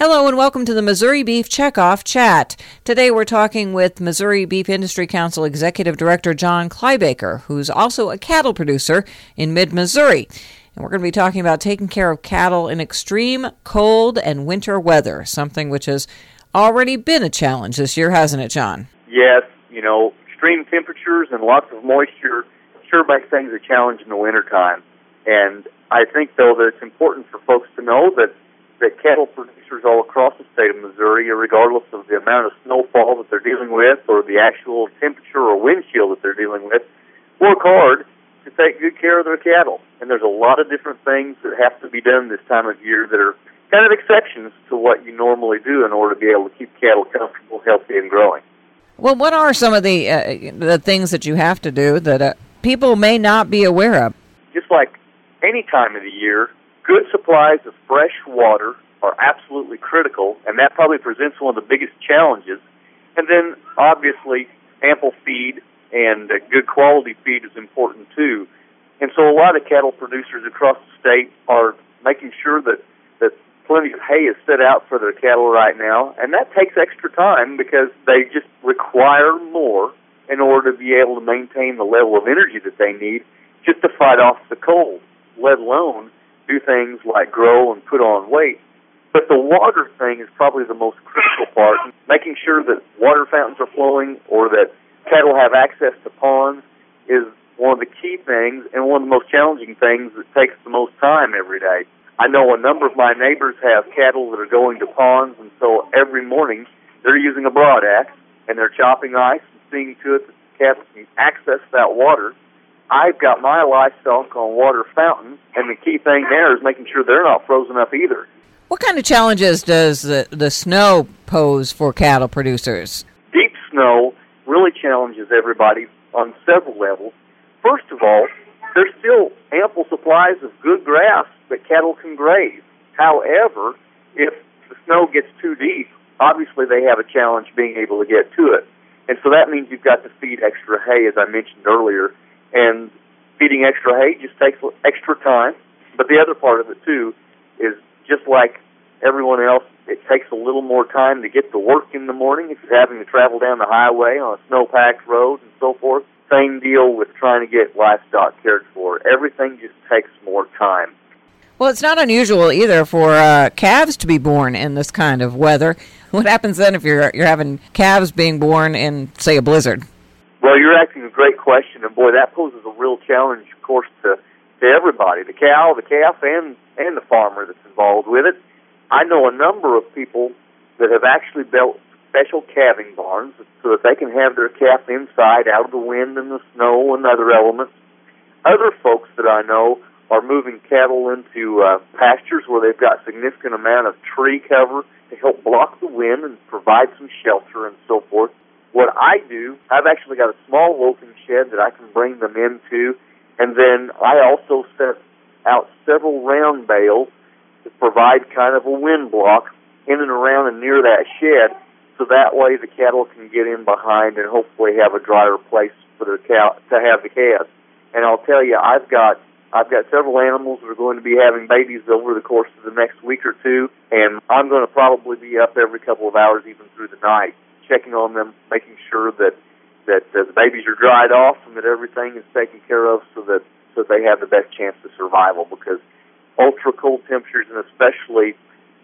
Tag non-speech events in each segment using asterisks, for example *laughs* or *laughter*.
Hello and welcome to the Missouri Beef Checkoff Chat. Today we're talking with Missouri Beef Industry Council Executive Director John Kleiboeker, who's also a cattle producer in mid Missouri. And we're going to be talking about taking care of cattle in extreme cold and winter weather, something which has already been a challenge this year, hasn't it, John? Yes, you know, extreme temperatures and lots of moisture sure makes things a challenge in the wintertime. And I think, though, that it's important for folks to know that that cattle producers all across the state of Missouri, regardless of the amount of snowfall that they're dealing with or the actual temperature or wind chill that they're dealing with, work hard to take good care of their cattle. And there's a lot of different things that have to be done this time of year that are kind of exceptions to what you normally do in order to be able to keep cattle comfortable, healthy, and growing. Well, what are some of the uh, the things that you have to do that uh, people may not be aware of? Just like any time of the year, Good supplies of fresh water are absolutely critical, and that probably presents one of the biggest challenges. And then, obviously, ample feed and good quality feed is important too. And so, a lot of cattle producers across the state are making sure that that plenty of hay is set out for their cattle right now, and that takes extra time because they just require more in order to be able to maintain the level of energy that they need just to fight off the cold, let alone do things like grow and put on weight. But the water thing is probably the most critical part, making sure that water fountains are flowing or that cattle have access to ponds is one of the key things and one of the most challenging things that takes the most time every day. I know a number of my neighbors have cattle that are going to ponds, and so every morning they're using a broad axe and they're chopping ice and seeing to it that the cattle can access that water I've got my livestock on water fountains, and the key thing there is making sure they're not frozen up either. What kind of challenges does the, the snow pose for cattle producers? Deep snow really challenges everybody on several levels. First of all, there's still ample supplies of good grass that cattle can graze. However, if the snow gets too deep, obviously they have a challenge being able to get to it. And so that means you've got to feed extra hay, as I mentioned earlier, and feeding extra hay just takes extra time. But the other part of it too is just like everyone else, it takes a little more time to get to work in the morning if you're having to travel down the highway on a snow-packed road and so forth. Same deal with trying to get livestock cared for. Everything just takes more time. Well, it's not unusual either for uh, calves to be born in this kind of weather. *laughs* What happens then if you're you're having calves being born in, say, a blizzard? Well, you're asking a great question, and boy, that poses a real challenge, of course, to to everybody, the cow, the calf, and and the farmer that's involved with it. I know a number of people that have actually built special calving barns so that they can have their calf inside, out of the wind and the snow and other elements. Other folks that I know are moving cattle into uh, pastures where they've got significant amount of tree cover to help block the wind and provide some shelter and so forth. What I do, I've actually got a small loafing shed that I can bring them into, and then I also set out several round bales to provide kind of a wind block in and around and near that shed, so that way the cattle can get in behind and hopefully have a drier place for their cow to have the calves. And I'll tell you, I've got I've got several animals that are going to be having babies over the course of the next week or two, and I'm going to probably be up every couple of hours, even through the night, checking on them, making sure that that uh, the babies are dried off and that everything is taken care of, so that so they have the best chance of survival. Because ultra cold temperatures and especially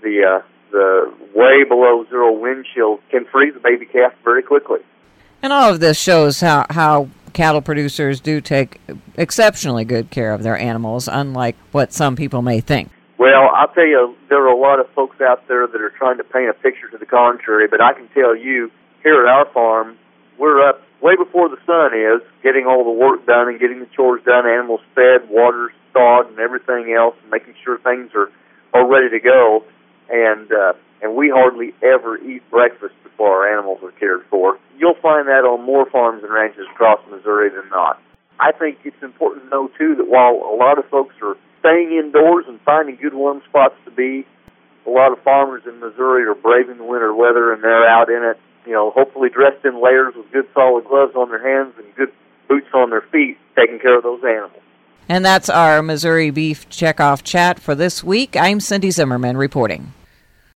the uh, the way below zero wind chill can freeze a baby calf very quickly. And all of this shows how how cattle producers do take exceptionally good care of their animals, unlike what some people may think. Well, I'll tell you, there are a lot of folks out there that are trying to paint a picture to the contrary, but I can tell you, here at our farm, we're up way before the sun is, getting all the work done and getting the chores done, animals fed, water thawed, and everything else, and making sure things are are ready to go. And uh, and we hardly ever eat breakfast before our animals are cared for. You'll find that on more farms and ranches across Missouri than not. I think it's important to know too that while a lot of folks are staying indoors and finding good warm spots to be. A lot of farmers in Missouri are braving the winter weather and they're out in it, you know, hopefully dressed in layers with good solid gloves on their hands and good boots on their feet, taking care of those animals. And that's our Missouri Beef Checkoff Chat for this week. I'm Cindy Zimmerman reporting.